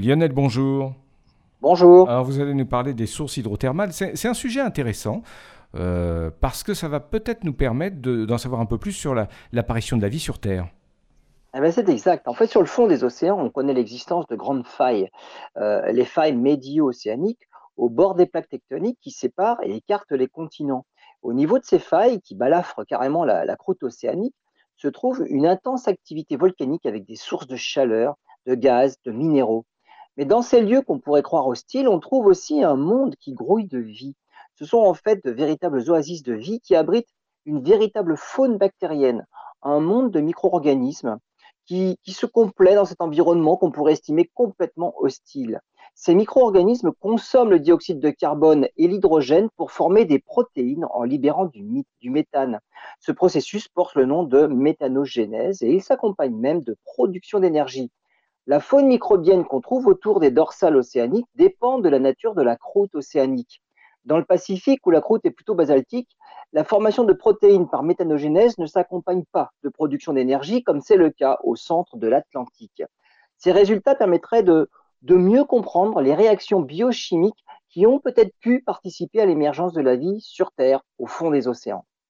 Lionel, bonjour. Bonjour. Alors vous allez nous parler des sources hydrothermales. C'est un sujet intéressant euh, parce que ça va peut-être nous permettre d'en savoir un peu plus sur l'apparition de la vie sur Terre. Eh ben, c'est exact. En fait, sur le fond des océans, on connaît l'existence de grandes failles, euh, les failles médio-océaniques au bord des plaques tectoniques qui séparent et écartent les continents. Au niveau de ces failles qui balafrent carrément la croûte océanique, se trouve une intense activité volcanique avec des sources de chaleur, de gaz, de minéraux. Mais dans ces lieux qu'on pourrait croire hostiles, on trouve aussi un monde qui grouille de vie. Ce sont en fait de véritables oasis de vie qui abritent une véritable faune bactérienne, un monde de micro-organismes qui, se complaît dans cet environnement qu'on pourrait estimer complètement hostile. Ces micro-organismes consomment le dioxyde de carbone et l'hydrogène pour former des protéines en libérant du, du, méthane. Ce processus porte le nom de méthanogénèse et il s'accompagne même de production d'énergie. La faune microbienne qu'on trouve autour des dorsales océaniques dépend de la nature de la croûte océanique. Dans le Pacifique, où la croûte est plutôt basaltique, la formation de protéines par méthanogénèse ne s'accompagne pas de production d'énergie, comme c'est le cas au centre de l'Atlantique. Ces résultats permettraient de, de mieux comprendre les réactions biochimiques qui ont peut-être pu participer à l'émergence de la vie sur Terre, au fond des océans.